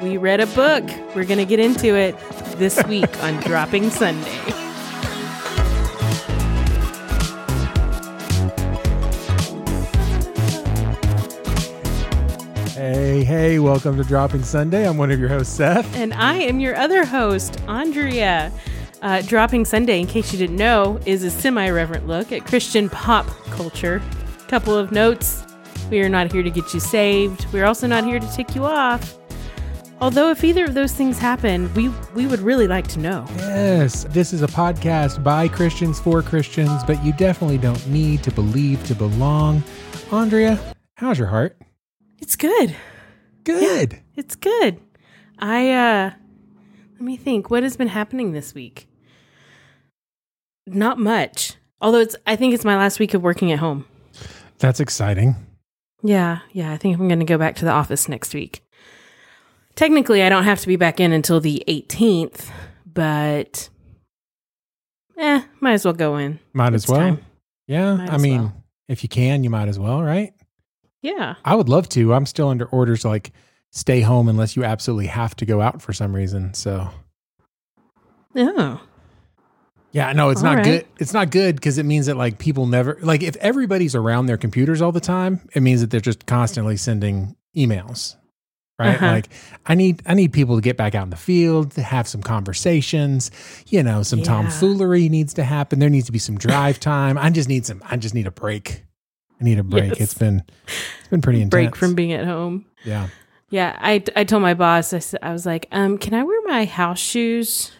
we read a book. We're going to get into it this week on Dropping Sunday. Hey, hey, welcome to Dropping Sunday. I'm one of your hosts, Seth. And I am your other host, Andrea. Uh, Dropping Sunday, in case you didn't know, is a semi reverent look at Christian pop culture. Couple of notes we are not here to get you saved. We're also not here to tick you off. Although, if either of those things happen, we, we would really like to know. Yes, this is a podcast by Christians for Christians, but you definitely don't need to believe to belong. Andrea, how's your heart? It's good. Good. It's good. I, uh, let me think. What has been happening this week? Not much. Although it's, I think it's my last week of working at home. That's exciting. Yeah, yeah. I think I'm going to go back to the office next week. Technically, I don't have to be back in until the 18th, but eh, might as well go in. Might as well. time. Yeah, Might I mean, well. if you can, you might as well, right? Yeah. I would love to. I'm still under orders to like stay home unless you absolutely have to go out for some reason. So, Oh. yeah, no, it's All not right. good. It's not good because it means that like people never like if everybody's around their computers all the time, it means that they're just constantly sending emails. Right? Uh-huh. Like I need I need people to get back out in the field, to have some conversations, you know, some Yeah. tomfoolery needs to happen. There needs to be some drive time. I just need some I just need a break. I need a break. Yes. It's been it's been pretty intense. Break from being at home. Yeah. Yeah, I, I told my boss, I, I was like, um, can I wear my house shoes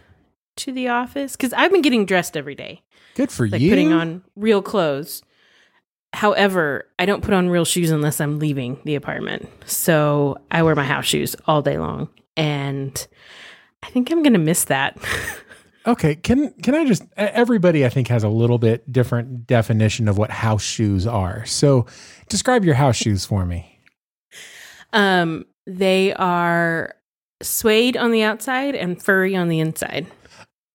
to the office? Because I've been getting dressed every day, Good for like you. putting on real clothes. However, I don't put on real shoes unless I'm leaving the apartment. So I wear my house shoes all day long. And I think I'm going to miss that. Okay, can can I just everybody I think has a little bit different definition of what house shoes are. So describe your house shoes for me. um, they are suede on the outside and furry on the inside.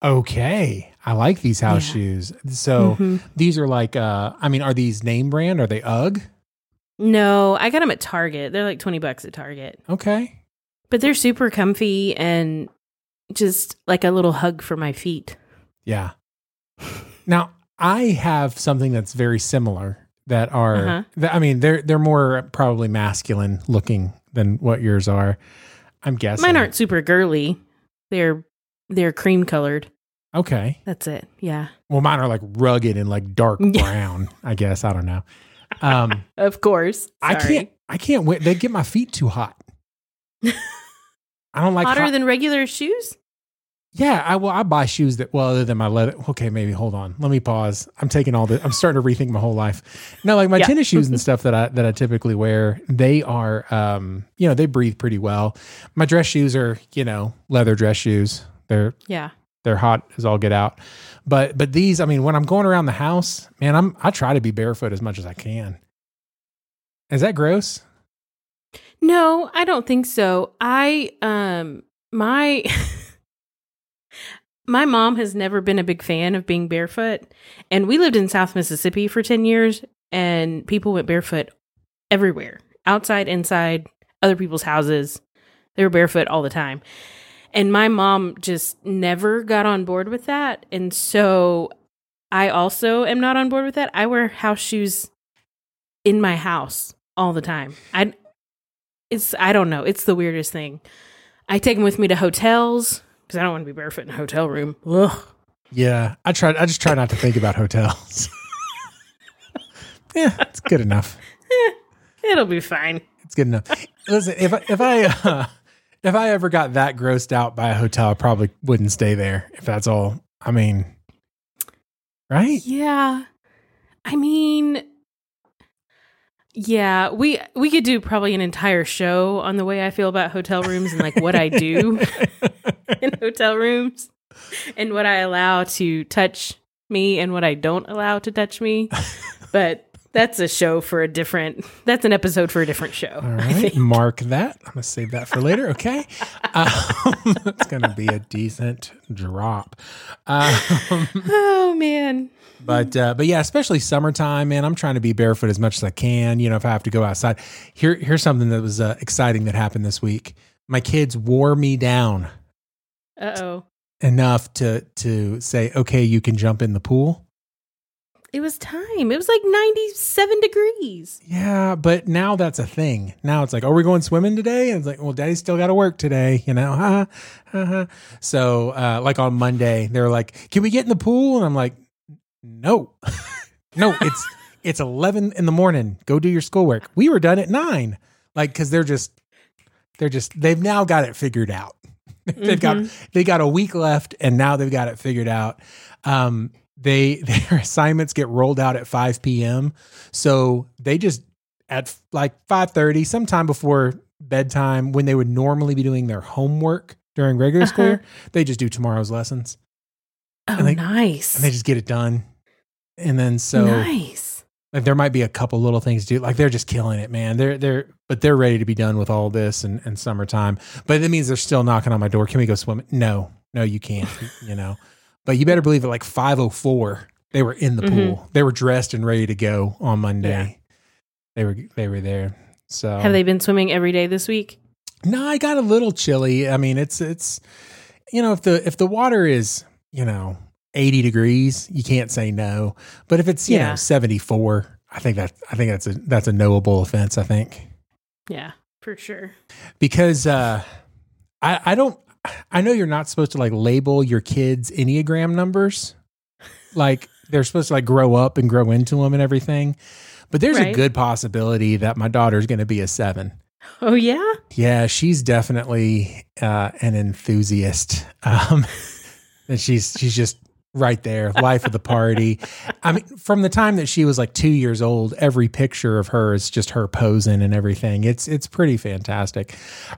Okay. I like these house Yeah. shoes. So Mhm. these are like uh I mean are these name brand? Are they UGG? No, I got them at Target. They're like 20 bucks at Target. Okay. But they're super comfy and just like a little hug for my feet. Yeah. Now, I have something that's very similar that are Uh-huh. that, I mean they're they're more probably masculine looking than what yours are. I'm guessing. Mine aren't super girly. They're they're cream colored. Okay. That's it. Yeah. Well, mine are like rugged and like dark brown. I guess I don't know. Um, Of course. I can't. I can't wait. They get my feet too hot. I don't like Hotter hot- than regular shoes? Yeah, I well, I buy shoes that well, other than my leather. Okay, maybe hold on. Let me pause. I'm taking all the. I'm starting to rethink my whole life. No, like my Yeah. tennis shoes and stuff that I that I typically wear, they are, um, you know, they breathe pretty well. My dress shoes are, you know, leather dress shoes. They're Yeah. They're hot as all get out. But but these, I mean, when I'm going around the house, man, I'm I try to be barefoot as much as I can. Is that gross? No, I don't think so. I um my my mom has never been a big fan of being barefoot and we lived in South Mississippi for 10 years and people went barefoot everywhere. Outside, inside, other people's houses. They were barefoot all the time. And my mom just never got on board with that. And so I also am not on board with that. I wear house shoes in my house all the time. I it's I don't know. It's the weirdest thing. I take them with me to hotels because I don't want to be barefoot in a hotel room. Ugh. Yeah, I try. I just try not to think about hotels. yeah, it's good enough. It'll be fine. It's good enough. Listen, if I, if I uh, if I ever got that grossed out by a hotel, I probably wouldn't stay there. If that's all, I mean, right? Yeah. I mean yeah, we we could do probably an entire show on the way I feel about hotel rooms and like what I do in hotel rooms and what I allow to touch me and what I don't allow to touch me. But that's a show for a different that's an episode for a different show. All right, mark that. I'm gonna save that for later. Okay, um, it's gonna be a decent drop. Um, Oh man. But uh, but yeah, especially summertime, man. I'm trying to be barefoot as much as I can. You know, if I have to go outside. Here here's something that was uh, exciting that happened this week. my kids wore me down Uh oh. enough to to say, okay, you can jump in the pool. It was time. It was like 97 degrees. Yeah, but now that's a thing. Now it's like, are we going swimming today? And it's like, well, daddy's still got to work today, you know? Ha, ha, ha. So, uh, like on Monday, they were like, can we get in the pool? And I'm like, no, no, it's, it's 11 in the morning. Go do your schoolwork. We were done at nine. Like, cause they're just, they're just, they've now got it figured out. they've got, they got a week left and now they've got it figured out. Um, they their assignments get rolled out at 5 p.m. So they just at like 5:30, sometime before bedtime, when they would normally be doing their homework during regular school, Uh-huh. year, they just do tomorrow's lessons Oh, And they- nice. and they just get it done. And then so nice. like there might be a couple little things to do. Like they're just killing it, man. They're they're but they're ready to be done with all this and, and summertime. But that means they're still knocking on my door. Can we go swimming? No, no, you can't. you know. But you better believe at like five oh four, they were in the Mhm. pool. They were dressed and ready to go on Monday. Yeah. They were they were there. So Have they been swimming every day this week? no, I got a little chilly. I mean, it's it's you know, if the if the water is, you know, 80 degrees, you can't say no. But if it's, you Yeah. know, 74, I think that I think that's a that's a knowable offense, I think. Yeah, for sure. Because uh I I don't I know you're not supposed to like label your kids Enneagram numbers. Like they're supposed to like grow up and grow into them and everything. But there's a good possibility that my daughter's going to be a 7. Oh, yeah? Yeah, she's definitely uh, an enthusiast. Um, and she's she's just right there, life of the party. I mean, from the time that she was like two years old, every picture of her is just her posing and everything. It's it's pretty fantastic.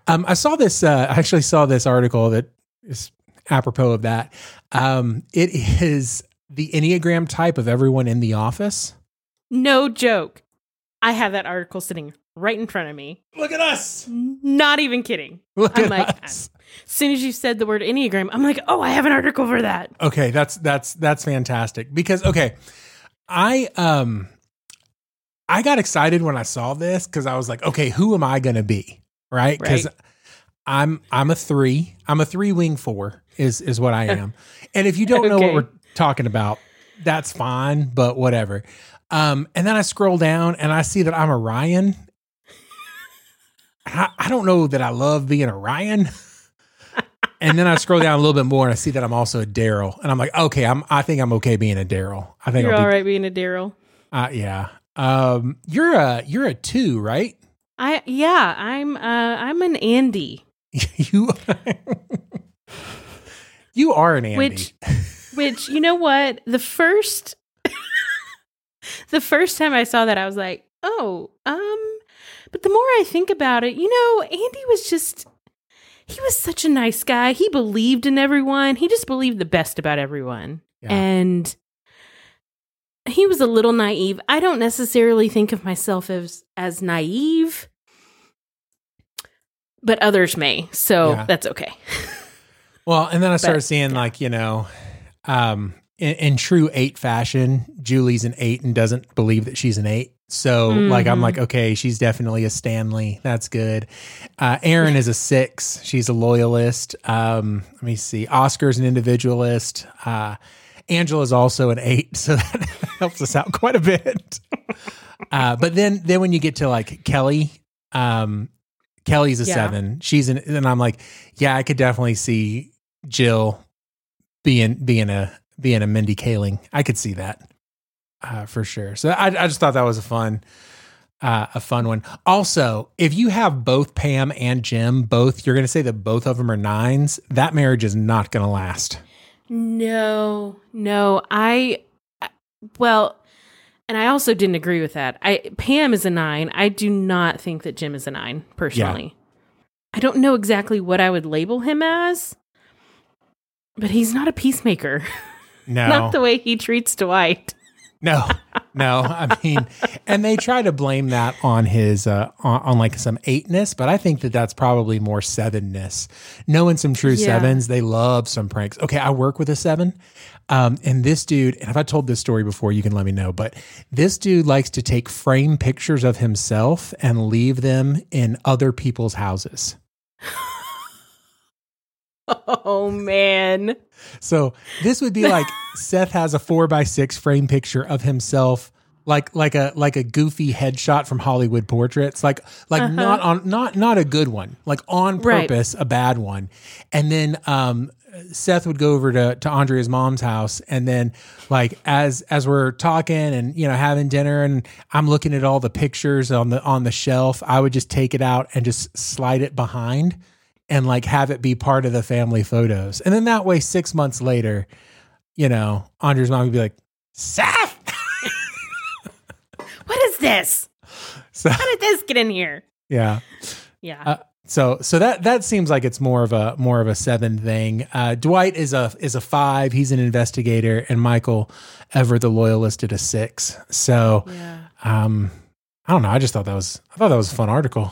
Um, I saw this. Uh, I actually saw this article that is apropos of that. Um, it is the enneagram type of everyone in the office. No joke. I have that article sitting right in front of me. Look at us! Not even kidding. Look I'm at like, us! As soon as you said the word Enneagram, I'm like, oh, I have an article for that. Okay, that's that's that's fantastic because okay, I um I got excited when I saw this because I was like, okay, who am I going to be? Right? Because Right. I'm I'm a three. I'm a three wing four is is what I am. and if you don't know what we're talking about, that's fine, but whatever. Um, and then I scroll down and I see that I'm a Ryan. I, I don't know that I love being a Ryan. and then I scroll down a little bit more and I see that I'm also a Daryl. And I'm like, okay, I'm I think I'm okay being a Daryl. I think You're I'll all be right being a Daryl. uh, yeah. Um you're a you're a two, right? I yeah, I'm uh I'm an Andy, you You are an Andy. which which you know what? The first the first time I saw that I was like, "Oh, um but the more I think about it, you know, Andy was just he was such a nice guy. He believed in everyone. He just believed the best about everyone. Yeah. And he was a little naive. I don't necessarily think of myself as as naive, but others may. So Yeah. that's okay. Well, and then I started But, seeing like, you know, um in, in true eight fashion, Julie's an eight and doesn't believe that she's an eight. So like I'm like, okay, she's definitely a Stanley. That's good. Uh Erin is a six. She's a loyalist. Um, let me see. Oscar's an individualist. Uh Angela's also an eight, so that helps us out quite a bit. Uh, but then then when you get to like Kelly, um Kelly's a Yeah. seven. She's an and I'm like, yeah, I could definitely see Jill being being a being a Mindy Kaling. I could see that uh, for sure. So I, I just thought that was a fun uh, a fun one. Also, if you have both Pam and Jim, both you're going to say that both of them are nines. That marriage is not going to last. No, no. I well, and I also didn't agree with that. I Pam is a nine. I do not think that Jim is a nine personally. I don't know exactly what I would label him as, but he's not a peacemaker. No, Not the way he treats Dwight. No, no. I mean, and they try to blame that on his uh, on, on like some eightness, but I think that that's probably more sevenness. Knowing some true Yeah. sevens, they love some pranks. Okay, I work with a seven, um, and this dude. And if I told this story before, you can let me know. But this dude likes to take frame pictures of himself and leave them in other people's houses. Oh man. So this would be like Seth has a four by six frame picture of himself, like like a like a goofy headshot from Hollywood portraits, like like not on not not a good one, like on Right. purpose a bad one, and then um. Seth would go over to, to Andrea's mom's house and then like as as we're talking and you know having dinner and I'm looking at all the pictures on the on the shelf, I would just take it out and just slide it behind and like have it be part of the family photos. And then that way, six months later, you know, Andre's mom would be like, Seth. What is this? So How did this get in here? yeah. Yeah. Uh, so so that that seems like it's more of a more of a seven thing. Uh, Dwight is a is a five. He's an investigator, and Michael Ever the loyalist at a six. So yeah. um, I don't know. I just thought that was I thought that was a fun article.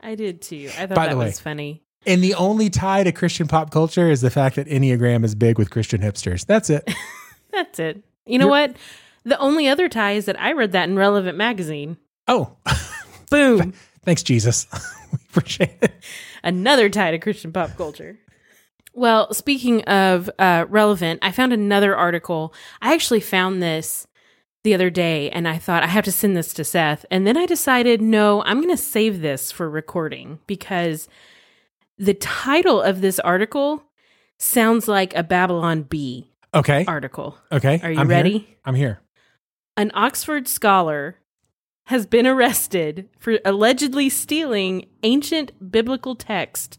I did too. I thought By that the way- was funny. And the only tie to Christian pop culture is the fact that Enneagram is big with Christian hipsters. That's it. That's it. You know You're- what? The only other tie is that I read that in Relevant Magazine. Oh, Boom. thanks, Jesus. we appreciate it. another tie to Christian pop culture. Well, speaking of uh, relevant, I found another article. I actually found this the other day and I thought I have to send this to Seth. And then I decided, no, I'm going to save this for recording because the title of this article sounds like a Babylon Bee Okay. article. Okay. Are you I'm here. ready? I'm here. An Oxford scholar has been arrested for allegedly stealing ancient biblical text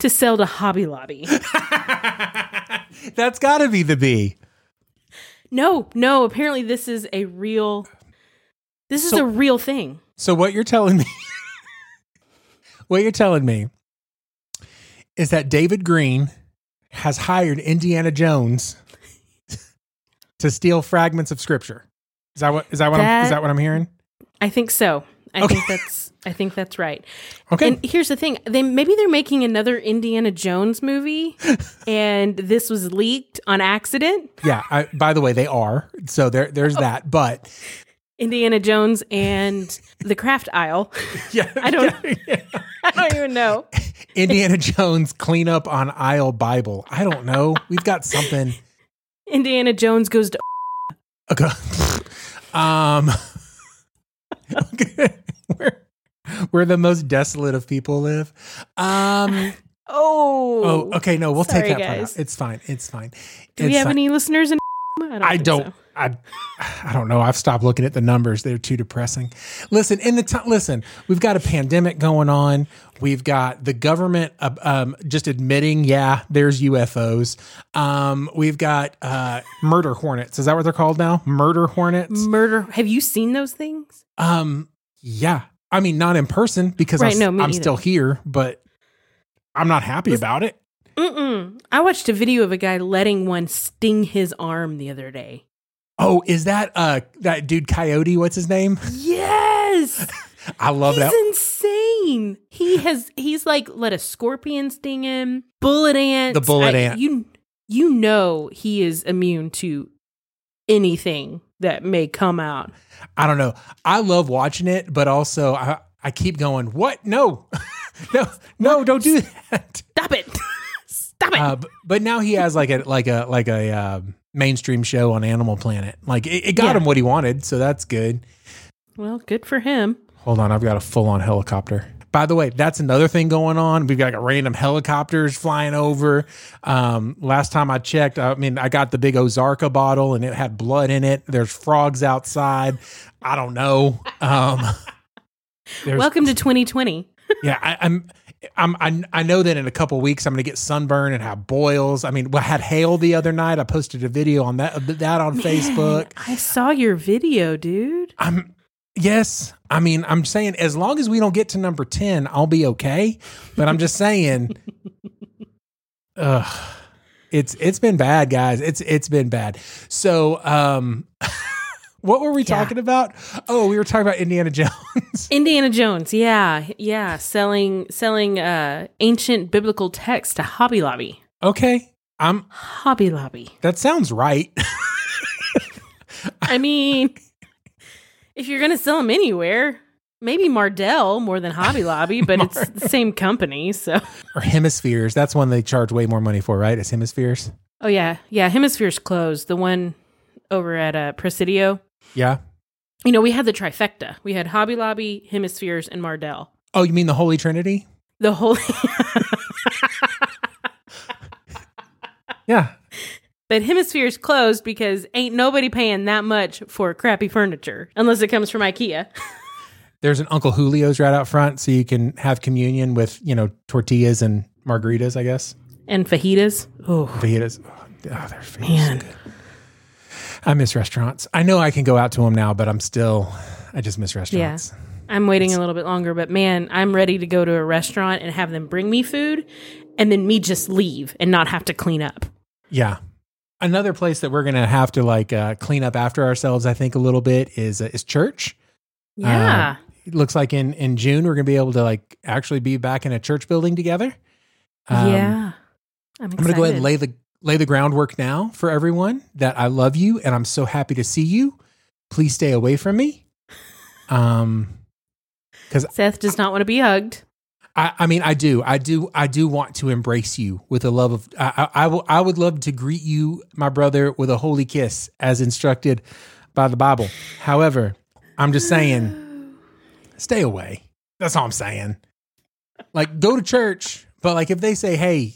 to sell to Hobby Lobby. That's got to be the Bee. No, no, apparently this is a real this is a real thing. So what you're telling me, what you're telling me, is that David Green has hired Indiana Jones to steal fragments of Scripture. Is that what is that what I'm, is That- that what I'm hearing? I think so. I Okay. think that's I think that's right. Okay. And here's the thing. They maybe they're making another Indiana Jones movie and this was leaked on accident. yeah. I, by the way, they are. So there there's oh. that. But Indiana Jones and the craft aisle. yeah, I don't I don't even know. Indiana Jones clean up on aisle Bible. I don't know. We've got something. Indiana Jones goes to Okay. Um, okay. where, where the most desolate of people live. Um, Oh. oh, okay. No, we'll take Sorry, that part out. It's fine. It's fine. Do we have fine. any listeners in I don't. I don't. so. I, I don't know. I've stopped looking at the numbers. They're too depressing. Listen, in the time, listen, we've got a pandemic going on. We've got the government uh, um, just admitting, yeah, there's UFOs. Um, we've got uh, murder hornets. Is that what they're called now? Murder hornets. Murder. Have you seen those things? Um, yeah. I mean, not in person because Right, I'm, no, I'm still here, but I'm not happy about it. Mm-mm. I watched a video of a guy letting one sting his arm the other day. Oh, is that uh that dude Coyote? What's his name? Yes, I love he's that. insane. He has. He's like let a scorpion sting him. Bullet ant. The bullet I- ant. You you know he is immune to anything that may come out. I don't know. I love watching it, but also I I keep going. What? No, no, no! Don't do that. Stop it. Stop it. Uh, b- but now he has like a like a like a uh, mainstream show on Animal Planet. Like it, it got Yeah. him what he wanted, so that's good. well, good for him. Hold on, I've got a full on helicopter. By the way, that's another thing going on. We've got like random helicopters flying over. Um, last time I checked, I mean, I got the big Ozarka bottle and it had blood in it. There's frogs outside. I don't know. Um, Welcome to 2020. yeah, I, I'm. I'm, I, I know that in a couple weeks I'm going to get sunburn and have boils. I mean, I had hail the other night. I posted a video on that that on Facebook. I saw your video, dude. I'm yes. I mean, I'm saying as long as we don't get to number 10, I'll be okay. But I'm just saying ugh, it's it's been bad, guys. It's it's been bad. So, um what were we Yeah. talking about? Oh, we were talking about Indiana Jones. Indiana Jones, yeah, yeah, selling selling uh ancient biblical texts to Hobby Lobby. okay. I'm Hobby Lobby. that sounds right. I mean, if you're gonna sell them anywhere, Maybe Mardel more than Hobby Lobby, but it's the same company. So, Or Hemispheres. That's one they charge way more money for, right? It's Hemispheres. oh yeah, yeah. Hemisphere's closed. The one over at uh, Presidio. Yeah. You know, we had the trifecta. We had Hobby Lobby, Hemispheres, and Mardel. Oh, you mean the Holy Trinity? The Holy. Yeah. but Hemisphere's closed because ain't nobody paying that much for crappy furniture unless it comes from IKEA. There's an Uncle Julio's right out front, so you can have communion with, you know, tortillas and margaritas, I guess. and fajitas. Oh Fajitas. Oh, they're so man, good. I miss restaurants. I know I can go out to them now, but I'm still, I just miss restaurants. Yeah. I'm waiting a little bit longer, but man, I'm ready to go to a restaurant and have them bring me food, and then me just leave and not have to clean up. Yeah. Another place that we're gonna have to like uh, clean up after ourselves, I think, a little bit is uh, is church. Yeah, It looks like in in June we're gonna be able to like actually be back in a church building together. Um, yeah. I'm, I'm gonna go ahead and lay the lay the groundwork now for everyone that I love you and I'm so happy to see you. Please stay away from me. Um, because Seth does not want to be hugged. I, I mean, I do, I do, I do want to embrace you with a love of. I, I, I will, I would love to greet you, my brother, with a holy kiss, as instructed by the Bible. However, I'm just saying, stay away. That's all I'm saying. Like, go to church, but like, if they say, "Hey,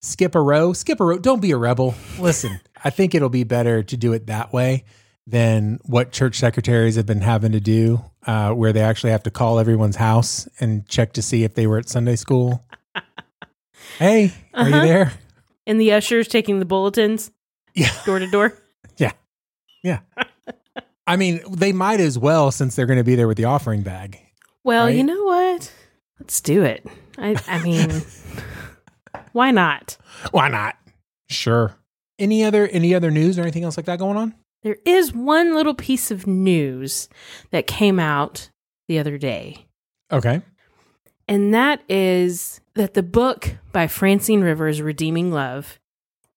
skip a row, skip a row," don't be a rebel. Listen, I think it'll be better to do it that way than what church secretaries have been having to do, uh, where they actually have to call everyone's house and check to see if they were at Sunday school. hey, are Uh-huh. you there? And the ushers taking the bulletins Yeah, door to door. yeah. Yeah. I mean, they might as well since they're going to be there with the offering bag. Well, you know what? Let's do it. I, I mean, why not? Why not? Sure. Any other any other news or anything else like that going on? There is one little piece of news that came out the other day. Okay. And that is that the book by Francine Rivers, Redeeming Love,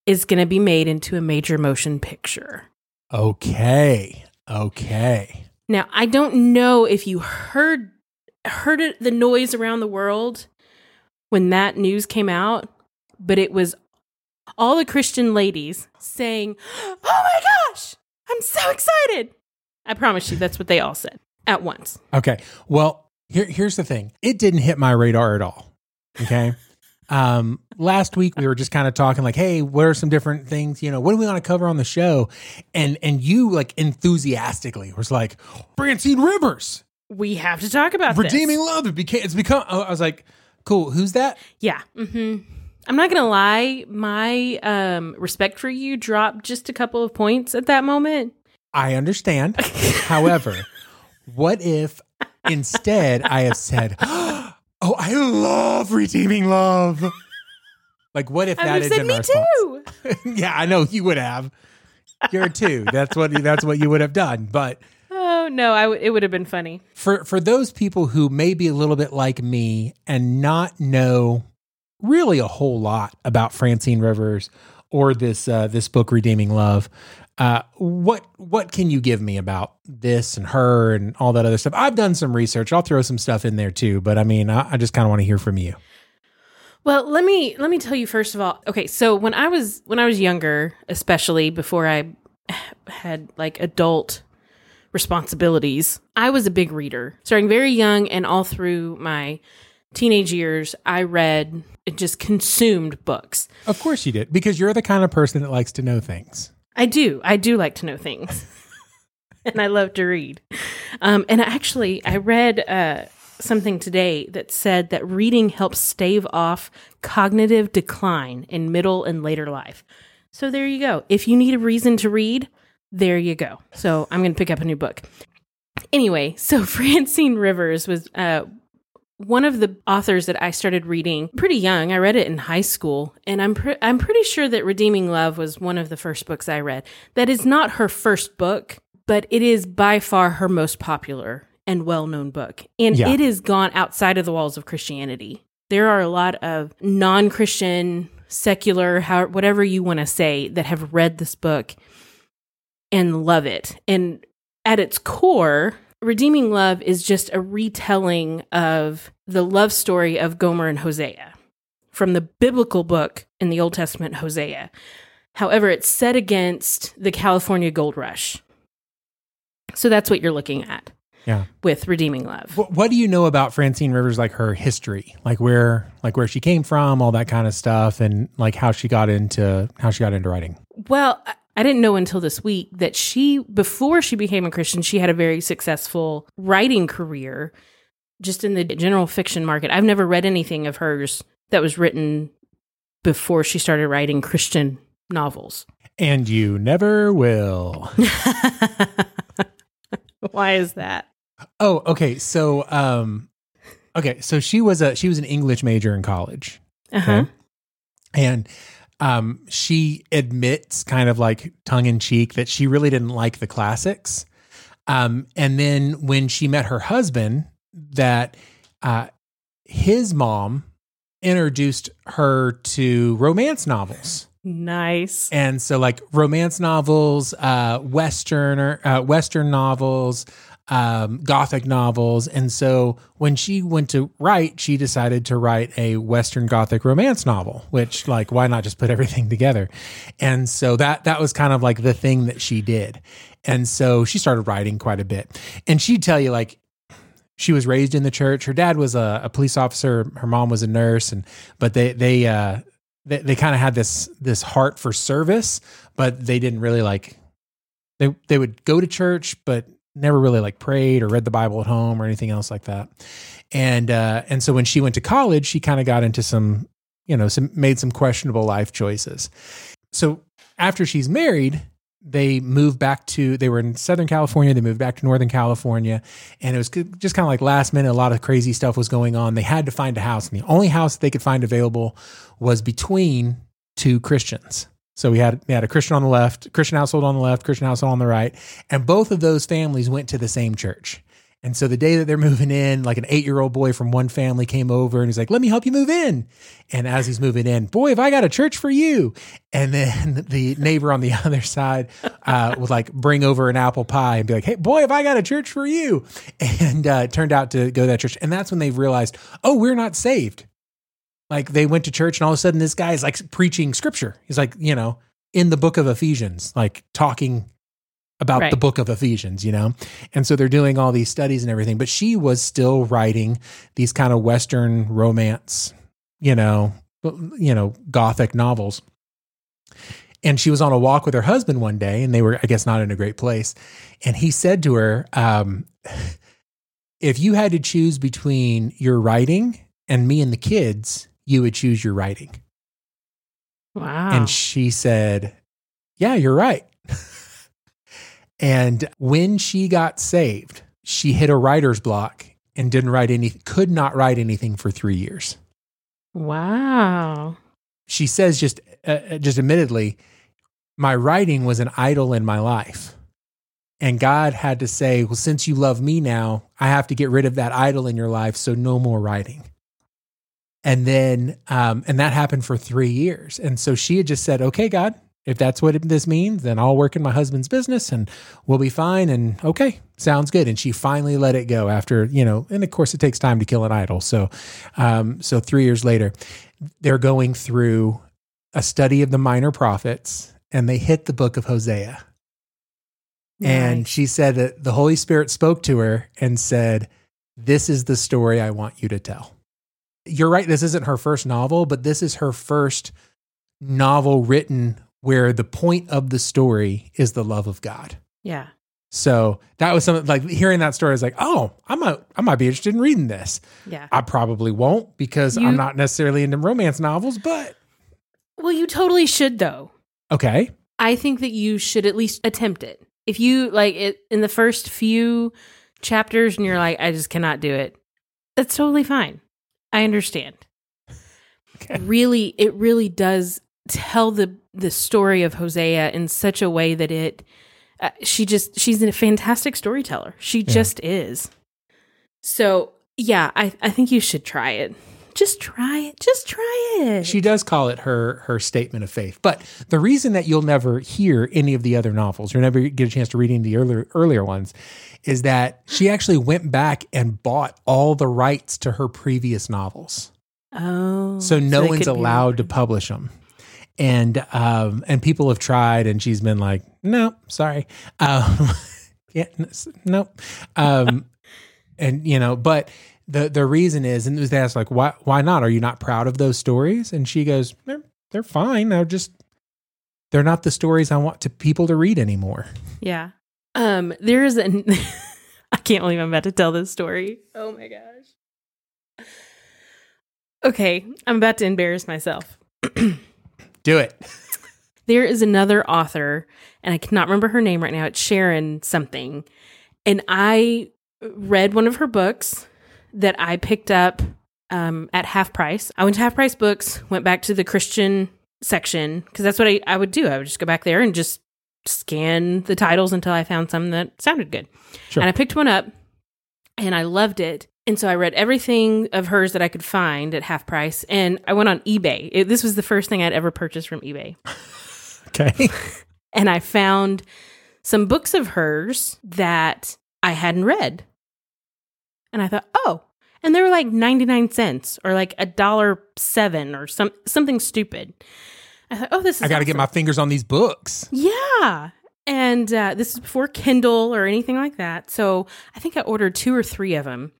is going to be made into a major motion picture. Okay. Okay. Now, I don't know if you heard heard it, the noise around the world when that news came out, but it was all the Christian ladies saying, "Oh my gosh, I'm so excited!" I promise you, that's what they all said at once. Okay. Well, here, here's the thing. It didn't hit my radar at all. Okay. um, last week we were just kind of talking like, hey, what are some different things? You know, what do we want to cover on the show? And and you like enthusiastically was like, Francine Rivers, We have to talk about this. redeeming love. It became it's become. I was like, cool. Who's that? Yeah. hmm I'm not gonna lie, my um, respect for you dropped just a couple of points at that moment. I understand. However, what if instead I have said, "Oh, I love redeeming love." Like, what if I that had been me too. yeah, I know you would have. You're a two. That's what that's what you would have done. But Oh no, I w- it would have been funny. for for those people who may be a little bit like me and not know really a whole lot about Francine Rivers or this uh, this book Redeeming Love, uh, what what can you give me about this and her and all that other stuff? I've done some research. I'll throw some stuff in there too, but I mean, I, I just kind of want to hear from you. Well, let me let me tell you first of all. Okay, so when I was when I was younger, especially before I had like adult responsibilities, I was a big reader. Starting very young and all through my teenage years, I read just consumed books. Of course you did, because you're the kind of person that likes to know things. I do. I do like to know things. and I love to read. Um, and actually, I read uh, something today that said that reading helps stave off cognitive decline in middle and later life. So there you go. If you need a reason to read, there you go. So I'm going to pick up a new book. Anyway, so Francine Rivers was uh, one of the authors that I started reading pretty young. I read it in high school, and I'm pre- I'm pretty sure that Redeeming Love was one of the first books I read. That is not her first book, but it is by far her most popular and well-known book. And Yeah. it has gone outside of the walls of Christianity. There are a lot of non-Christian, secular, how whatever you want to say that have read this book and love it. And at its core, Redeeming Love is just a retelling of the love story of Gomer and Hosea from the biblical book in the Old Testament, Hosea. However, it's set against the California gold rush. So that's what you're looking at Yeah. with Redeeming Love. What, what do you know about Francine Rivers, like her history, like where, like where she came from, all that kind of stuff, and like how she got into how she got into writing? Well, I- didn't know until this week that she, before she became a Christian, she had a very successful writing career just in the general fiction market. I've never read anything of hers that was written before she started writing Christian novels. And you never will. Why is that? Oh, okay. So, um, okay. So she was a she was an English major in college, Uh huh. Okay. and um, she admits, kind of like tongue in cheek, that she really didn't like the classics. Um, and then when she met her husband, that uh, his mom introduced her to romance novels. Nice. And so, like romance novels, uh, western or uh, western novels, um, gothic novels. And so, when she went to write, she decided to write a western gothic romance novel. Which, like, why not just put everything together? And so that that was kind of like the thing that she did. And so she started writing quite a bit. And she'd tell you like she was raised in the church. Her dad was a, a police officer. Her mom was a nurse, and but they they uh, they, they kind of had this this heart for service, but they didn't really like they they would go to church, but never really like prayed or read the Bible at home or anything else like that. And uh, and so when she went to college, she kind of got into some you know some made some questionable life choices. So after she's married, they moved back to they were in southern california they moved back to northern california and it was just kind of like last minute a lot of crazy stuff was going on they had to find a house and the only house they could find available was between two christians so we had we had a christian on the left christian household on the left christian household on the right and both of those families went to the same church and so the day that they're moving in, like an eight year old boy from one family came over and he's like, let me help you move in. And as he's moving in, boy, have I got a church for you. And then the neighbor on the other side uh, would like bring over an apple pie and be like, hey, boy, have I got a church for you. And uh, turned out to go to that church. And that's when they realized, oh, we're not saved. Like they went to church and all of a sudden this guy is like preaching scripture. He's like, you know, in the book of Ephesians, like talking about Right. the book of Ephesians, you know? And so they're doing all these studies and everything, but she was still writing these kind of Western romance, you know, you know, gothic novels. And she was on a walk with her husband one day, and they were, I guess, not in a great place. And he said to her, um, If you had to choose between your writing and me and the kids, you would choose your writing. Wow. And she said, Yeah, you're right. and when she got saved, she hit a writer's block and didn't write any, could not write anything for three years. wow. She says, just, uh, just admittedly, my writing was an idol in my life. And God had to say, Well, since you love me now, I have to get rid of that idol in your life. So no more writing. And then, um, and that happened for three years. And so she had just said, okay, God, if that's what this means, then I'll work in my husband's business and we'll be fine. And okay, sounds good. And she finally let it go after, you know, and of course it takes time to kill an idol. So, um, so three years later, they're going through a study of the minor prophets and they hit the book of Hosea. And Nice. she said that the Holy Spirit spoke to her and said, This is the story I want you to tell. You're right. This isn't her first novel, but this is her first novel written where the point of the story is the love of God. yeah. So that was something like hearing that story is like, oh, I might, I might be interested in reading this. Yeah. I probably won't because You- I'm not necessarily into romance novels, but Well, you totally should, though. okay. I think that you should at least attempt it. If you like it in the first few chapters and you're like, I just cannot do it, that's totally fine. I understand. Okay. Really, it really does tell the the story of Hosea in such a way that it. Uh, she just she's a fantastic storyteller. She just is. So yeah, I I think you should try it. Just try it. Just try it. She does call it her her statement of faith. But the reason that you'll never hear any of the other novels or never get a chance to read any of the earlier earlier ones is that she actually went back and bought all the rights to her previous novels. Oh, So no they one's allowed to publish them. And um and people have tried and she's been like, "No, sorry." Um yeah, n- s- nope. Um and you know, but the the reason is and they asked like, "Why why not? Are you not proud of those stories?" And she goes, "They're they're fine. They're just they're not the stories I want to people to read anymore." Yeah. Um, there is an I can't believe I'm about to tell this story. Oh my gosh. Okay, I'm about to embarrass myself. Do it. There is another author, and I cannot remember her name right now. It's Sharon something. And I read one of her books that I picked up um, at half price. I went to half price books, went back to the Christian section because that's what I, I would do. I would just go back there and just scan the titles until I found some that sounded good. Sure. And I picked one up and I loved it. And so I read everything of hers that I could find at half price. And I went on eBay. It, this was the first thing I'd ever purchased from eBay Okay. and I found some books of hers that I hadn't read. And I thought, oh, and they were like 99 cents or like a dollar seven or some something stupid. I thought, oh, this is I got to get my fingers on these books. Yeah. And uh, this is before Kindle or anything like that. So I think I ordered two or three of them.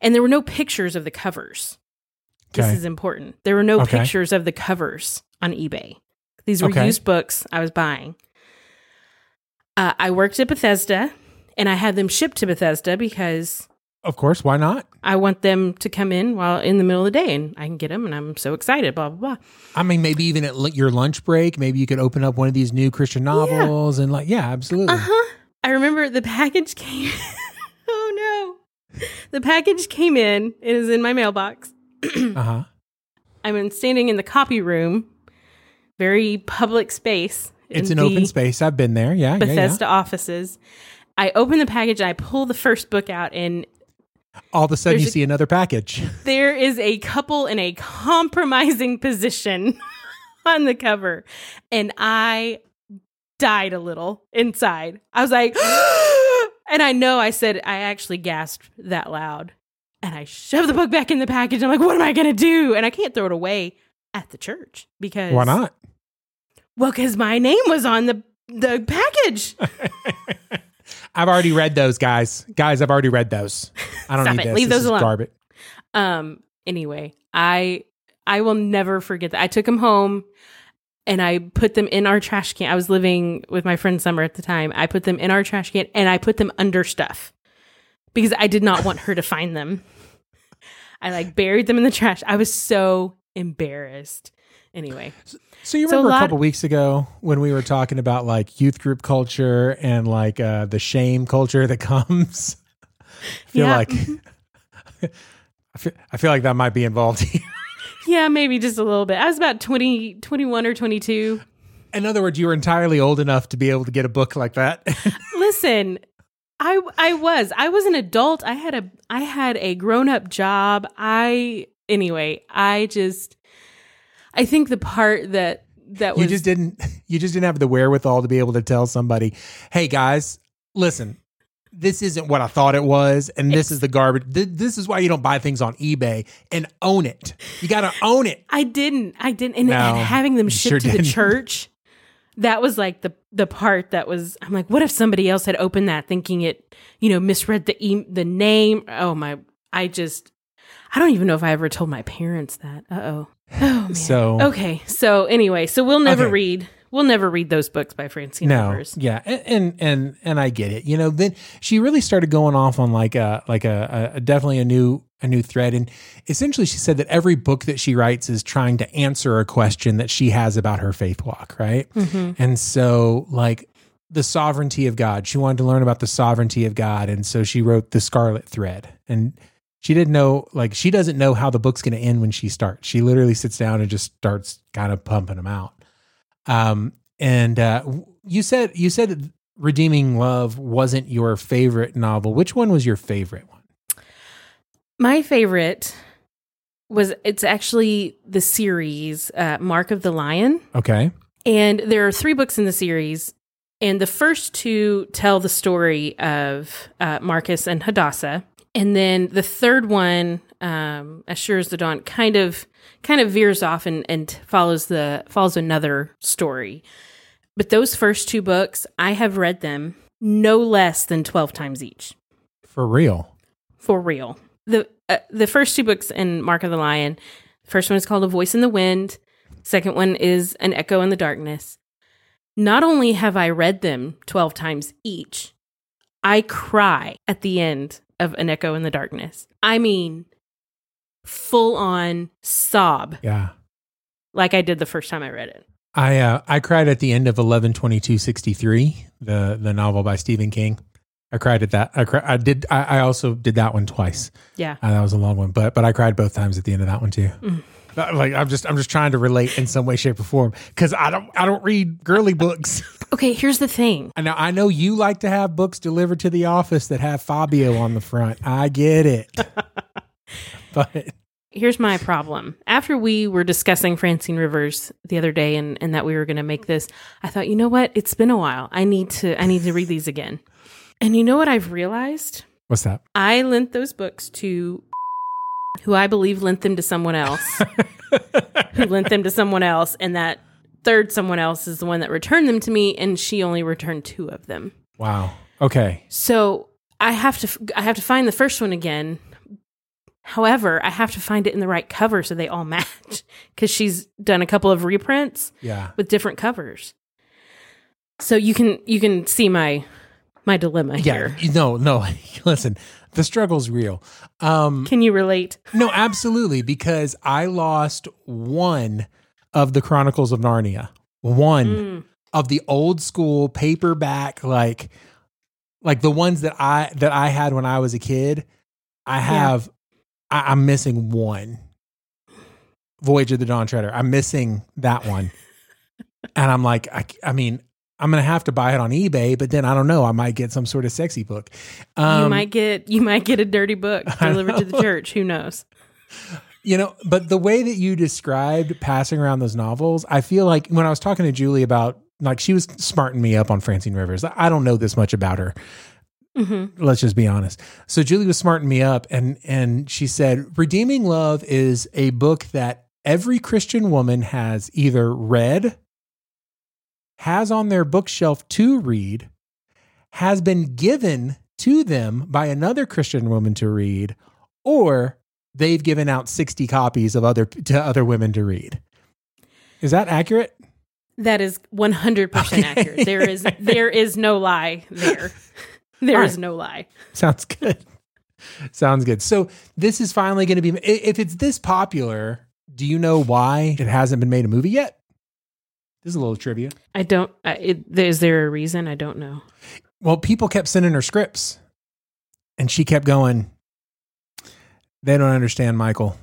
And there were no pictures of the covers. Okay. This is important. There were no Okay. pictures of the covers on eBay. These were Okay. used books I was buying. Uh, I worked at Bethesda and I had them shipped to Bethesda because Of course, why not? I want them to come in while in the middle of the day and I can get them and I'm so excited, blah, blah, blah. I mean, maybe even at l- your lunch break, maybe you could open up one of these new Christian novels and like, yeah, absolutely. Uh huh. I remember the package came. oh no. The package came in. It is in my mailbox. Uh huh. I'm in, standing in the copy room, very public space. It's an open space. I've been there. Yeah, yeah, yeah. Bethesda offices. I open the package and I pull the first book out, and All of a sudden, There's you a- see another package. there is a couple in a compromising position on the cover. And I died a little inside. I was like, and I know I said, I actually gasped that loud. And I shoved the book back in the package. I'm like, what am I going to do? And I can't throw it away at the church because Why not? Well, because my name was on the the package. I've already read those, guys. Guys, I've already read those. I don't Stop need it. this. Leave This those alone. Garbage. Um. Anyway, I I will never forget that. I took them home and I put them in our trash can. I was living with my friend Summer at the time. I put them in our trash can and I put them under stuff because I did not want her to find them. I like buried them in the trash. I was so embarrassed. Anyway, So you So a remember a, lot- couple weeks ago when we were talking about like youth group culture and like uh, the shame culture that comes? I feel Yeah. like I feel, I feel like that might be involved here. yeah, maybe just a little bit. I was about 20, 21 or 22. In other words, you were entirely old enough to be able to get a book like that. Listen, I I was I was an adult. I had a I had a grown up job. I anyway. I just I think the part that that was you just didn't you just didn't have the wherewithal to be able to tell somebody, "Hey guys, listen, this isn't what I thought it was and this is the garbage. Th- This is why you don't buy things on eBay and own it. You got to own it." I didn't I didn't and, No, and having them shipped sure to the didn't. church. That was like the the part that was I'm like, what if somebody else had opened that thinking it, you know, misread the e- the name? Oh my! I just I don't even know if I ever told my parents that. Uh oh. Oh man. So Okay. So anyway, so we'll never Okay. read we'll never read those books by Francine no, Rivers. yeah, and, and and and I get it. You know, then she really started going off on like a like a, a definitely a new a new thread, and essentially she said that every book that she writes is trying to answer a question that she has about her faith walk, right? Mhm. And so, like the sovereignty of God, she wanted to learn about the sovereignty of God, and so she wrote the Scarlet Thread, and she didn't know like she doesn't know how the book's going to end when she starts. She literally sits down and just starts kind of pumping them out. Um, and uh, you said you said Redeeming Love wasn't your favorite novel. Which one was your favorite one? My favorite was it's actually the series uh, Mark of the Lion, Okay, and there are three books in the series, And the first two tell the story of uh, Marcus and Hadassah. And then the third one, um, as sure as the dawn, kind of kind of veers off and, and follows the follows another story. But those first two books, I have read them no less than twelve times each. For real. For real. The uh, the first two books in Mark of the Lion, first one is called A Voice in the Wind. Second one is An Echo in the Darkness. Not only have I read them 12 times each, I cry at the end of An Echo in the Darkness. I mean, full on sob Yeah. like I did the first time I read it. I uh, I cried at the end of eleven twenty two sixty three, the the novel by Stephen King. I cried at that. I I did. I, I also did that one twice. Yeah. Uh, that was a long one, but but I cried both times at the end of that one too. Mm. Like I'm just I'm just trying to relate in some way, shape, or form because I don't I don't read girly books. Okay, here's the thing. I know I know you like to have books delivered to the office that have Fabio on the front. I get it, but Here's my problem. After we were discussing Francine Rivers the other day and, and that we were going to make this, I thought, you know what? It's been a while. I need to I need to read these again. And you know what I've realized? what's that? I lent those books to who I believe lent them to someone else, who lent them to someone else, and that third someone else is the one that returned them to me, and she only returned two of them. Wow. Okay. So I have to I have to find the first one again. However, I have to find it in the right cover so they all match because she's done a couple of reprints Yeah. with different covers. So you can you can see my my dilemma Yeah. here. No. No. Listen, the struggle's real. Um, Can you relate? No, absolutely, because I lost one of the Chronicles of Narnia. One Mm. of the old school paperback, like like the ones that I that I had when I was a kid. I have I, I'm missing one. Voyage of the Dawn Treader. I'm missing that one. and I'm like, I, I mean, I'm gonna have to buy it on eBay, but then I don't know. I might get some sort of sexy book. Um, you might get you might get a dirty book delivered to the church. Who knows? You know, but the way that you described passing around those novels, I feel like when I was talking to Julie about, like, she was smarting me up on Francine Rivers. I don't know this much about her. hmm Let's just be honest. So Julie was smarting me up, and and she said, "Redeeming Love is a book that every Christian woman has either read, has on their bookshelf to read, has been given to them by another Christian woman to read, or they've given out 60 copies of other to other women to read. Is that accurate? That is one hundred percent Okay. accurate. There is there is no lie there. There All is no lie. Sounds good. Sounds good. So this is finally going to be if it's this popular, do you know why it hasn't been made a movie yet? This is a little trivia. I don't. I, it, is there a reason? I don't know. Well, people kept sending her scripts and she kept going, they don't understand Michael.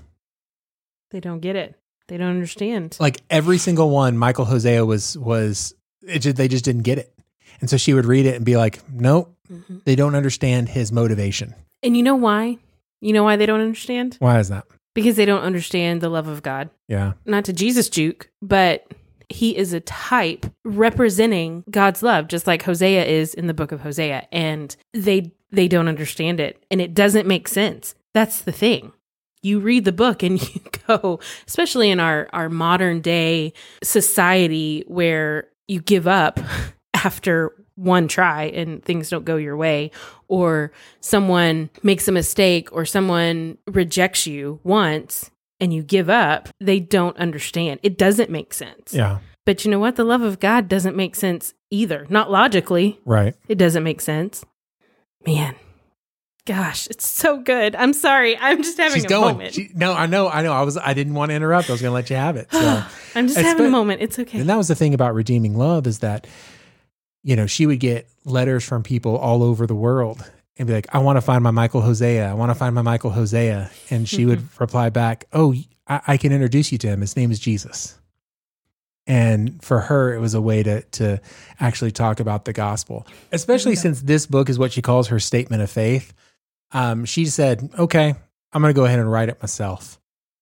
They don't get it. They don't understand. Like every single one, Michael Hosea was was it just, they just didn't get it. And so she would read it and be like, "Nope, Mhm. they don't understand his motivation." And you know why? You know why they don't understand? Why is that? Because they don't understand the love of God. Yeah. Not to Jesus juke, but he is a type representing God's love, just like Hosea is in the book of Hosea. And they they don't understand it. And it doesn't make sense. That's the thing. You read the book and you go, especially in our, our modern day society where you give up after one try and things don't go your way, or someone makes a mistake, or someone rejects you once and you give up, they don't understand. It doesn't make sense. Yeah. But you know what? The love of God doesn't make sense either. Not logically, Right. it doesn't make sense. Man, gosh, it's so good. I'm sorry. I'm just having She's a going. moment. She, no, I know. I know. I was. I didn't want to interrupt. I was going to let you have it. So. I'm just It's having a moment. It's okay. And that was the thing about redeeming love is that, you know, she would get letters from people all over the world and be like, I want to find my Michael Hosea. I want to find my Michael Hosea. And she would reply back, Oh, I, I can introduce you to him. His name is Jesus. And for her, it was a way to to actually talk about the gospel, especially Yeah. since this book is what she calls her statement of faith. Um, she said, "Okay, I'm going to go ahead and write it myself."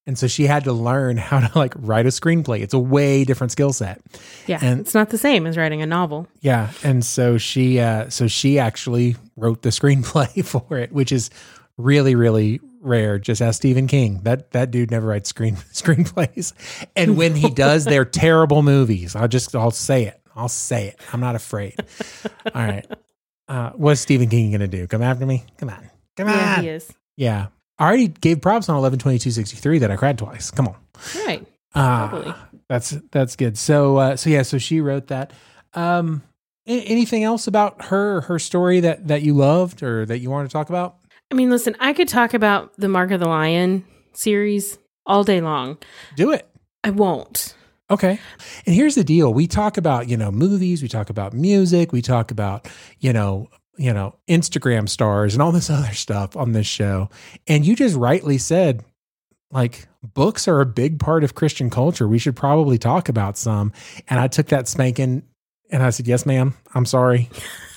And so she had to learn how to like write a screenplay. It's a way different skill set. Yeah. And- it's not the same as writing a novel. Yeah, and so she uh so she actually wrote the screenplay for it, which is really really rare. Just ask Stephen King. That that dude never writes screen screenplays. And when he does, they're terrible movies. I'll just I'll say it. I'll say it. I'm not afraid. All right. Uh what's Stephen King going to do? Come after me? Come on. Come on. Yeah, he is. Yeah. I already gave props on 112263 that I cried twice. Come on. Right. Uh, Totally. That's that's good. So uh, so yeah, so she wrote that. Um, anything else about her her story that that you loved or that you want to talk about? I mean, listen, I could talk about the Mark of the Lion series all day long. Do it. I won't. Okay. And here's the deal. We talk about, you know, movies, we talk about music, we talk about, you know, you know, Instagram stars and all this other stuff on this show. And you just rightly said like books are a big part of Christian culture. We should probably talk about some. And I took that spanking and I said, "Yes, ma'am. I'm sorry.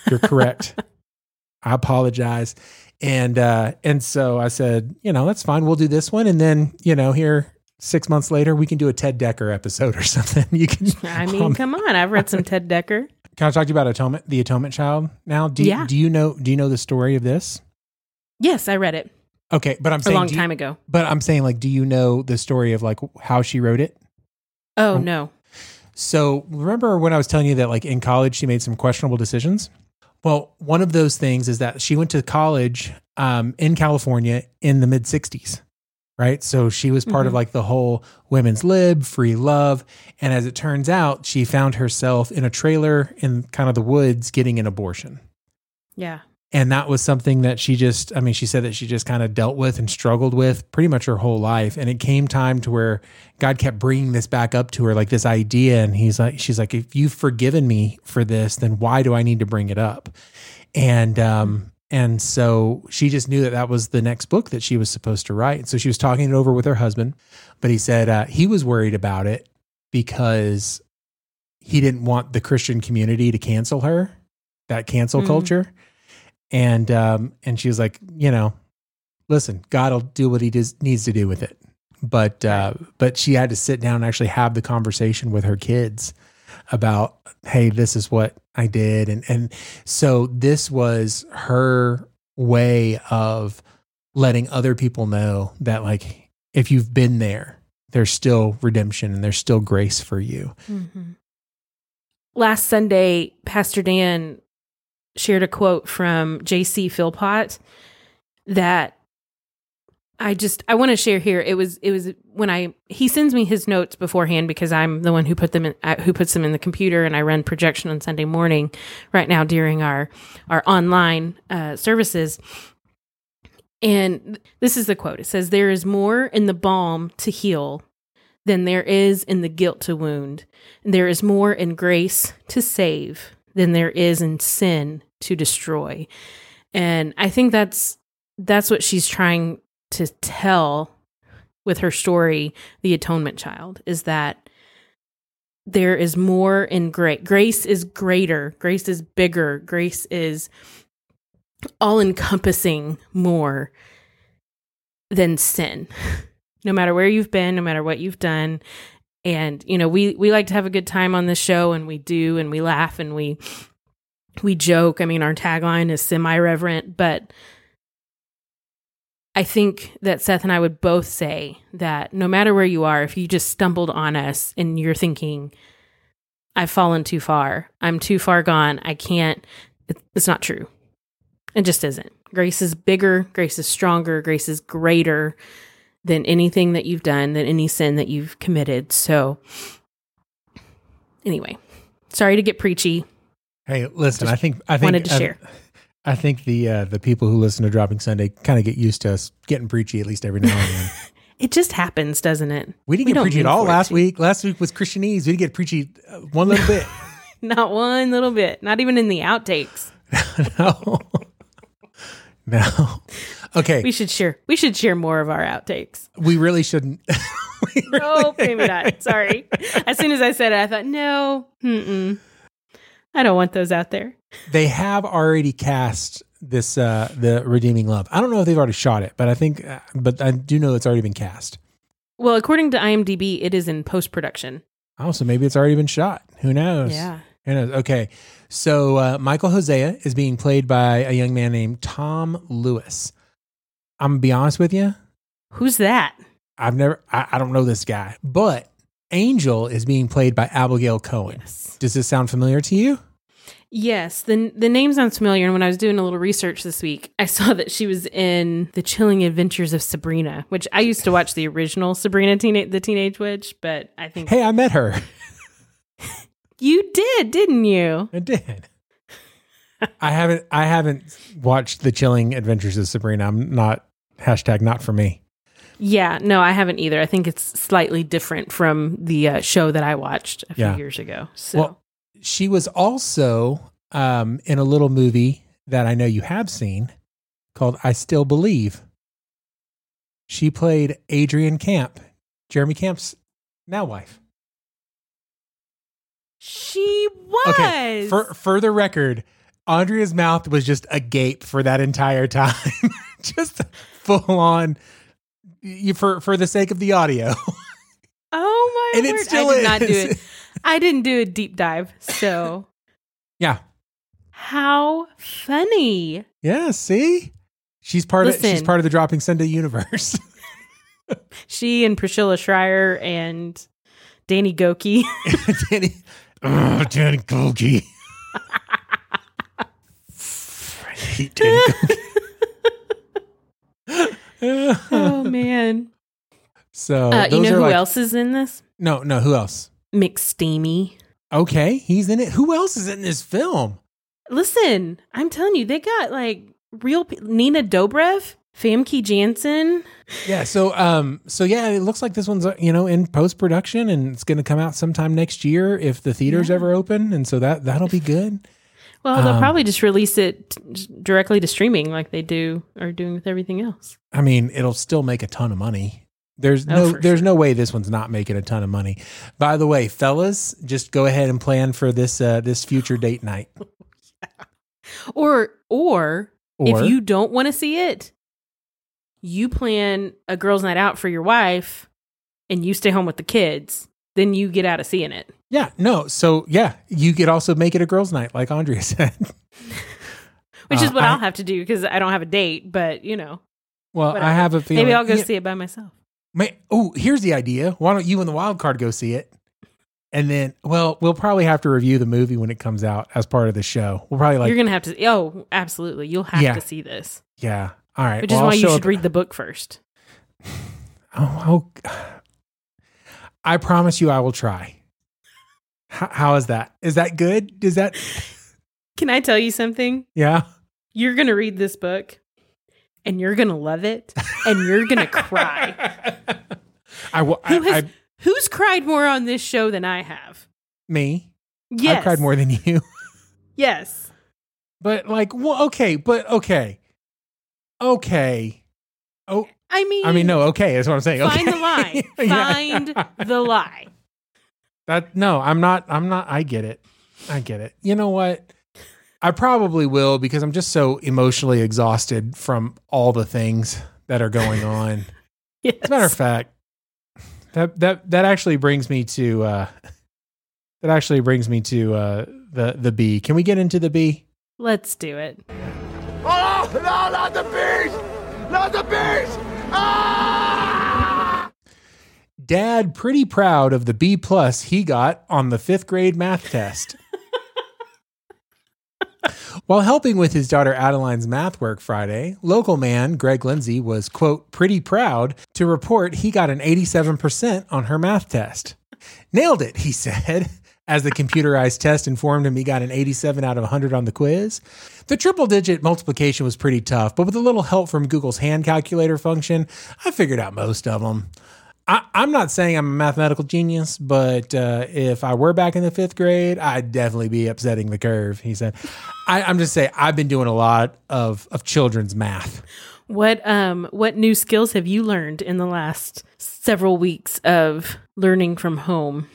You're correct. I apologize." And uh and so I said, "You know, that's fine. We'll do this one and then, you know, here 6 months later we can do a Ted Dekker episode or something. You can I mean, um, come on. I've read some Ted Dekker. Can I talk to you about atonement, the atonement child now? Do you, Yeah. do you know do you know the story of this? Yes, I read it Okay, but I'm a saying long do you- time ago. but I'm saying like do you know the story of like how she wrote it? Oh, Um, no. So remember when I was telling you that like in college she made some questionable decisions? Well, one of those things is that she went to college um, in California in the mid 60s, right? So she was part of Mhm. like the whole women's lib, free love. And as it turns out, she found herself in a trailer in kind of the woods getting an abortion. Yeah. And that was something that she just, I mean, she said that she just kind of dealt with and struggled with pretty much her whole life. And it came time to where God kept bringing this back up to her, like this idea. And he's like, she's like, if you've forgiven me for this, then why do I need to bring it up? And, um, and so she just knew that that was the next book that she was supposed to write. And so she was talking it over with her husband, but he said uh, he was worried about it because he didn't want the Christian community to cancel her, that cancel Mm. culture and um and she was like you know listen god will do what he does, needs to do with it but uh but she had to sit down and actually have the conversation with her kids about hey this is what i did and and so this was her way of letting other people know that like if you've been there there's still redemption and there's still grace for you Mhm. Last Sunday, Pastor Dan shared a quote from J.C. Philpot that I just I want to share here. It was it was when I he sends me his notes beforehand because I'm the one who put them in uh, who puts them in the computer and I run projection on Sunday morning right now during our our online uh, services. And this is the quote. It says, "There is more in the balm to heal than there is in the guilt to wound. There is more in grace to save than there is in sin to destroy." And I think that's that's what she's trying to tell with her story, The Atonement Child, is that there is more in grace. Grace is greater. Grace is bigger. Grace is all encompassing more than sin. No matter where you've been, no matter what you've done. And, you know, we, we like to have a good time on this show and we do, and we laugh and we, we joke. I mean, our tagline is semi reverent, but I think that Seth and I would both say that no matter where you are, if you just stumbled on us and you're thinking, I've fallen too far, I'm too far gone, I can't, it's not true. It just isn't. Grace is bigger, grace is stronger, grace is greater than anything that you've done, than any sin that you've committed. So, anyway, sorry to get preachy. Hey, listen, Just I think I think wanted to I- share. I think the uh, the people who listen to Dropping Sunday kind of get used to us getting preachy at least every now and then. It just happens, doesn't it? We didn't We get preachy at all last week. Last week was Christianese. We didn't get preachy uh, one little bit. Not one little bit. Not even in the outtakes. no, no. Okay, We should share. We should share more of our outtakes. we really shouldn't. We No, really- maybe not. Sorry. As soon as I said it, I thought, no, mm-mm. I don't want those out there. They have already cast this uh the Redeeming Love. I don't know if they've already shot it, but I think, uh, but I do know it's already been cast. Well, according to IMDb, it is in post production. Oh, so maybe it's already been shot. Who knows? Yeah. Who knows? Okay. So uh, Michael Hosea is being played by a young man named Tom Lewis. I'm gonna be honest with you. Who's that? I've never, I, I don't know this guy, but Angel is being played by Abigail Cowen. Yes. Does this sound familiar to you? Yes, the the name sounds familiar. And when I was doing a little research this week, I saw that she was in The Chilling Adventures of Sabrina, which I used to watch the original Sabrina, teen- the Teenage Witch. But I think Hey, I met her. you did, didn't you? I did. I haven't, I haven't watched the Chilling Adventures of Sabrina. I'm not hashtag not for me. Yeah, no, I haven't either. I think it's slightly different from the uh, show that I watched a few Yeah. years ago. So Well, she was also um, in a little movie that I know you have seen called I Still Believe. She played Adrienne Camp, Jeremy Camp's now wife. she was. Okay, for for the record, Andrea's mouth was just agape for that entire time, just full on. You, for for the sake of the audio, oh my and it still I did is. not do it. I didn't do a deep dive. So yeah, how funny! yeah. See, she's part of she's part of the Dropping Sunday universe. She and Priscilla Shirer and Danny Gokey. Danny, oh, Danny Gokey. I hate Danny Gokey. oh man! so Uh, you know who like- else is in this? No, no. Who else? McSteamy. Okay, he's in it. Who else is in this film? Listen, I'm telling you, they got like real pe- Nina Dobrev, Famke Janssen. Yeah. So, um, so yeah, it looks like this one's uh, you know in post production and it's going to come out sometime next year if the theaters Yeah. ever open, and so that that'll be good. Well, they'll Um, probably just release it t- directly to streaming like they do are doing with everything else. I mean, it'll still make a ton of money. There's Oh, no there's sure. no way this one's not making a ton of money. By the way, fellas, just go ahead and plan for this uh this future date night. Or or, Or if you don't want to see it, you plan a girls' night out for your wife and you stay home with the kids. Then you get out of seeing it. Yeah, no. So yeah, you could also make it a girls' night, like Andrea said. Which is Uh, what I- I, will have to do because I don't have a date, but you know, well, I have a feeling. maybe I'll go yeah, see it by myself. Oh, here's the idea. Why don't you and the wild card go see it? And then, well, we'll probably have to review the movie when it comes out as part of the show. We'll probably like, You're gonna have to. Oh, absolutely, you'll have Yeah. to see this. yeah, all right. Which well, is I'll why you should up- read the book first. Oh, oh, I promise you, I will try. How, how is that? Is that good? Is that Can I tell you something? yeah? You're gonna read this book, and you're gonna love it, and you're gonna cry. I will. Who has- I, Who's cried more on this show than I have? me. Yes, I cried more than you. Yes. But like, well, okay, but okay, okay. Oh, I mean, I mean, no, okay. That's what I'm saying. Find okay. the lie. Yeah. Find the lie. That no, I'm not. I'm not. I get it. I get it. You know what? I probably will because I'm just so emotionally exhausted from all the things that are going on. Yes. As a matter of fact, that that that actually brings me to uh that actually brings me to uh the the Bee. Can we get into the Bee? Let's do it. Oh, no, not the beast! Not the beast! Ah! Dad pretty proud of the B plus he got on the fifth grade math test. While helping with his daughter Adeline's math work Friday, local man Greg Lindsay was, quote, pretty proud to report he got an 87% on her math test. Nailed it, he said, as the computerized test informed him he got an 87 out of 100 on the quiz. The triple digit multiplication was pretty tough, but with a little help from Google's hand calculator function, I figured out most of them. I, I'm not saying I'm a mathematical genius, but uh, if I were back in the fifth grade, I'd definitely be upsetting the curve. He said, I, "I'm just saying I've been doing a lot of of children's math. What um what new skills have you learned in the last several weeks of learning from home?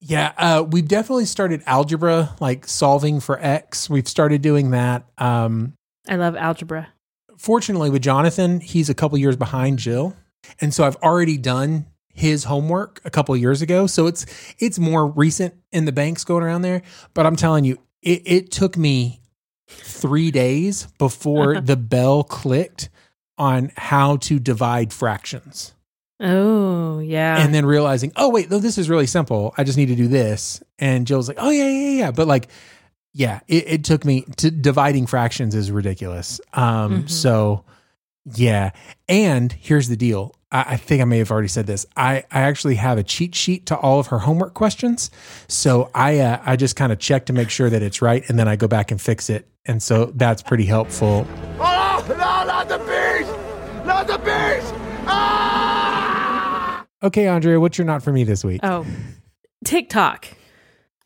Yeah, uh, we've definitely started algebra, like solving for x. We've started doing that. Um, I love algebra. fortunately, with Jonathan, he's a couple years behind Jill, and so I've already done his homework a couple years ago. So it's it's more recent in the banks going around there. But I'm telling you, it, it took me three days before the bell clicked on how to divide fractions. Oh, yeah. and then realizing, oh wait, no, this is really simple. I just need to do this. And Jill's like, oh yeah, yeah, yeah. But like, yeah, it, it took me to dividing fractions is ridiculous. Um, Mhm. so yeah. And here's the deal. I, I think I may have already said this. I, I actually have a cheat sheet to all of her homework questions. So I uh, I just kind of check to make sure that it's right, and then I go back and fix it. And so that's pretty helpful. Oh, no, not the bees! Not the bees! Ah! Okay, Andrea, what's your not for me this week? oh, TikTok.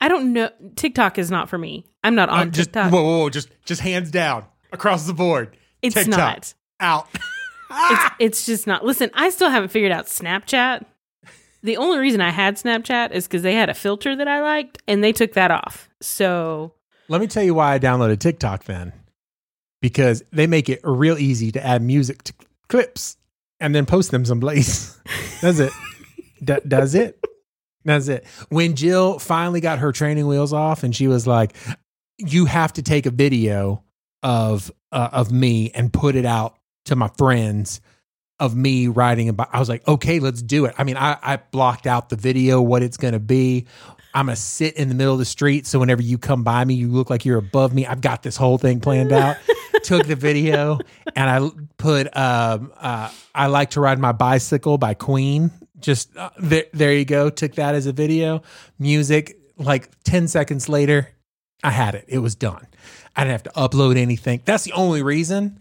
I don't know. TikTok is not for me. I'm not on Uh, just TikTok. whoa, whoa, whoa, just just hands down across the board. it's TikTok. not. Out. It's, it's just not. Listen, I still haven't figured out Snapchat. The only reason I had Snapchat is because they had a filter that I liked, and they took that off. So Let me tell you why I downloaded TikTok then. Because they make it real easy to add music to clips and then post them someplace. does it? D- does it? Does it? When Jill finally got her training wheels off and she was like, you have to take a video of uh, of me and put it out to my friends of me writing about. I was like, okay, let's do it. I mean, I, I blocked out the video, what it's going to be. I'm going to sit in the middle of the street. So whenever you come by me, you look like you're above me. I've got this whole thing planned out. Took the video and I put, um, uh, I like to ride my bicycle by Queen. Just uh, there, there you go. Took that as a video. Music, like 10 seconds later, I had it. It was done. I didn't have to upload anything. That's the only reason.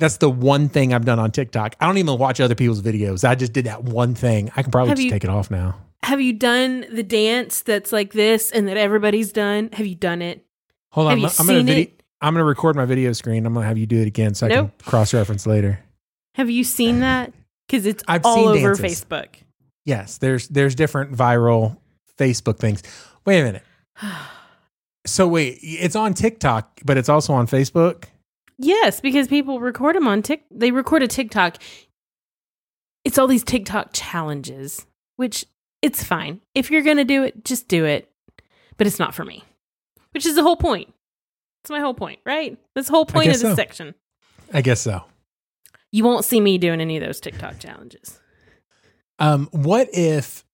That's the one thing I've done on TikTok. I don't even watch other people's videos. I just did that one thing. I can probably Have just you- take it off now. have you done the dance that's like this and that everybody's done? Have you done it? Hold on. Have you I'm gonna video, it? I'm gonna record my video screen. I'm gonna have you do it again so I can cross reference later. Have you seen that? Because it's I've all over dances. Facebook. Yes, there's there's different viral Facebook things. Wait a minute. So wait, it's on TikTok, but it's also on Facebook. Yes, because people record them on Tik. They record a TikTok. It's all these TikTok challenges, which it's fine. If you're gonna do it, just do it. But it's not for me. Which is the whole point. That's my whole point, right? That's the whole point of this so. section. I guess so. You won't see me doing any of those TikTok challenges. Um, what if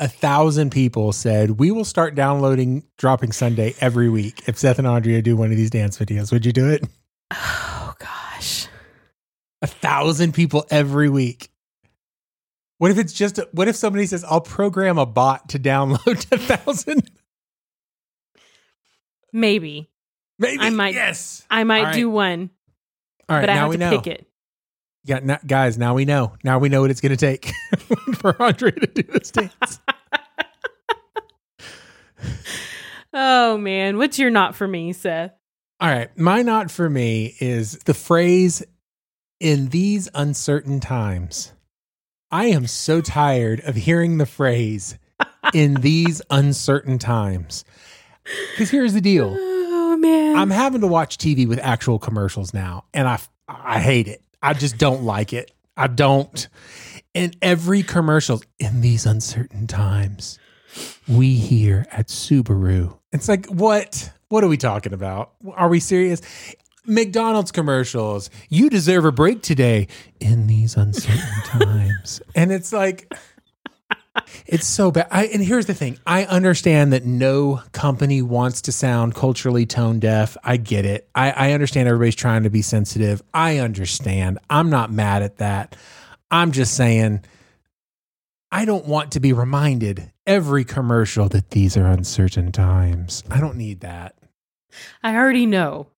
a thousand people said we will start downloading Dropping Sunday every week if Seth and Andrea do one of these dance videos? Would you do it? Oh gosh. A thousand people every week. What if it's just? what if somebody says, "I'll program a bot to download a thousand? Maybe. Maybe I might- Yes. I might right. do one, All right. but I now have we to know. pick it. Yeah, now, guys. Now we know. Now we know what it's going to take for Andre to do this dance. Oh man, what's your not for me, Seth? All right. My not for me is the phrase in these uncertain times. I am so tired of hearing the phrase in these uncertain times. Because here's the deal Oh man. I'm having to watch TV with actual commercials now, and I, I hate it. I just don't like it. I don't. In every commercial, in these uncertain times, we here at Subaru. It's like, what? What are we talking about? Are we serious? McDonald's commercials. You deserve a break today in these uncertain times. And it's like, it's so bad. I, and here's the thing I understand that no company wants to sound culturally tone deaf. I get it. I, I understand everybody's trying to be sensitive. I understand. I'm not mad at that. I'm just saying, I don't want to be reminded every commercial that these are uncertain times. I don't need that. I already know.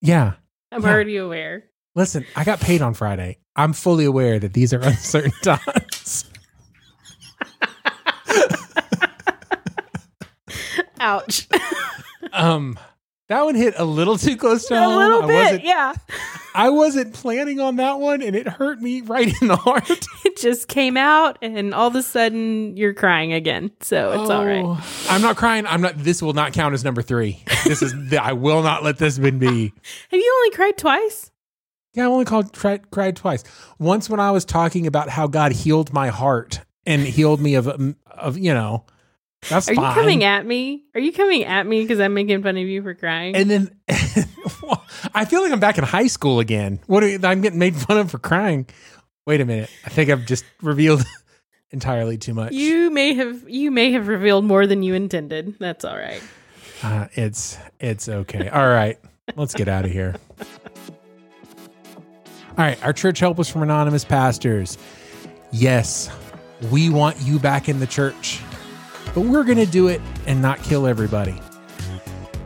Yeah. I'm Yeah. already aware. Listen, I got paid on Friday. I'm fully aware that these are uncertain times. Ouch. Um, that one hit a little too close to a home. little bit, wasn't, yeah. I wasn't planning on that one, and it hurt me right in the heart. It just came out, and all of a sudden you're crying again. So it's all right. Oh, I'm not crying. I'm not. This will not count as number three. This is. I will not let this one be. Have you only cried twice? Yeah, I only called cried, cried twice. Once when I was talking about how God healed my heart, and healed me of of you know. That's Are fine. you coming at me? Are you coming at me because I'm making fun of you for crying? and then I feel like I'm back in high school again. What are you, I'm getting made fun of for crying. Wait a minute. I think I've just revealed entirely too much. you may have you may have revealed more than you intended. That's all right. Uh, it's it's okay. All right, let's get out of here. All right, our church help was from anonymous pastors. Yes, we want you back in the church, but we're going to do it and not kill everybody.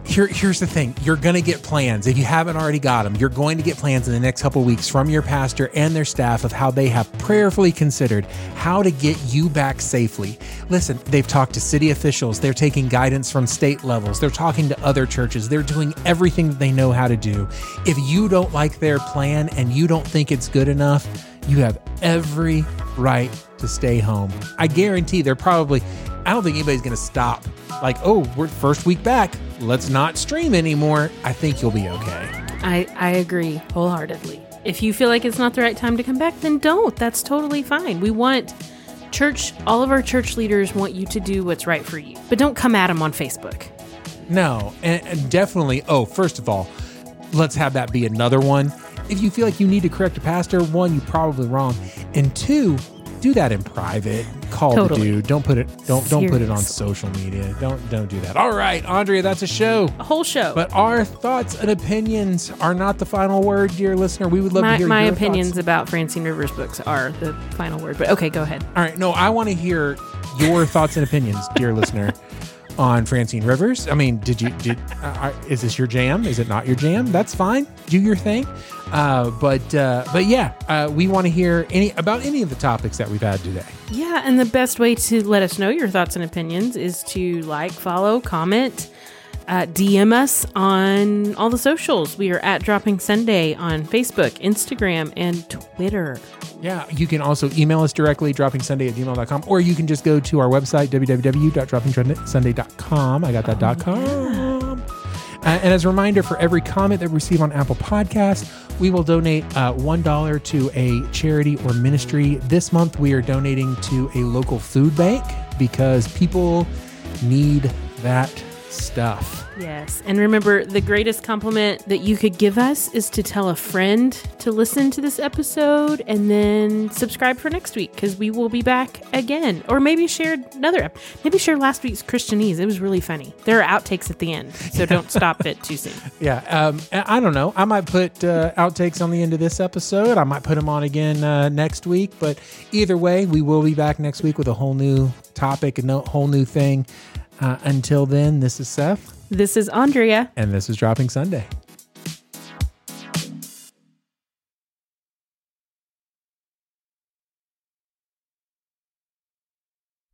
Here, here's the thing you're going to get plans. If you haven't already got them, you're going to get plans in the next couple weeks from your pastor and their staff of how they have prayerfully considered how to get you back safely. Listen, they've talked to city officials, they're taking guidance from state levels, they're talking to other churches, they're doing everything that they know how to do. If you don't like their plan and you don't think it's good enough, you have every right to stay home. I guarantee they're probably, I don't think anybody's going to stop. Like, oh, we're first week back. Let's not stream anymore. I think you'll be okay. I I agree wholeheartedly. If you feel like it's not the right time to come back, then don't. That's totally fine. We want church. All of our church leaders want you to do what's right for you, but don't come at them on Facebook. No, and, and definitely. Oh, first of all, let's have that be another one. If you feel like you need to correct a pastor, one, you're probably wrong, and two, do that in private. Call Totally. the dude. Don't put it. Don't don't put it on social media. Don't don't do that. All right, Andrea, that's a show. A whole show. But our thoughts and opinions are not the final word, dear listener. We would love to hear my your opinions thoughts. about Francine Rivers books are the final word. But okay, go ahead. All right, no, I want to hear your thoughts and opinions, dear listener, on Francine Rivers. I mean, did you did uh, is this your jam? Is it not your jam? That's fine. Do your thing. Uh, but uh, but yeah, uh, we want to hear any about any of the topics that we've had today. Yeah, and the best way to let us know your thoughts and opinions is to like, follow, comment, uh, DM us on all the socials. We are at Dropping Sunday on Facebook, Instagram, and Twitter. Yeah, you can also email us directly, droppingsunday at gmail.com, or you can just go to our website, www.droppingsunday.com. I got that dot com. Uh, and as a reminder, for every comment that we receive on Apple Podcasts, we will donate uh, $1 to a charity or ministry. This month, we are donating to a local food bank because people need that stuff. Yes. And remember, the greatest compliment that you could give us is to tell a friend to listen to this episode and then subscribe for next week because we will be back again. Or maybe share another, ep- maybe share last week's Christianese. It was really funny. There are outtakes at the end, so don't stop it too soon. Yeah, um, I don't know. I might put uh, outtakes on the end of this episode. I might put them on again uh, next week. But either way, we will be back next week with a whole new topic, a no, whole new thing. Uh, until then, this is Seth, This is Andrea. and this is Dropping Sunday.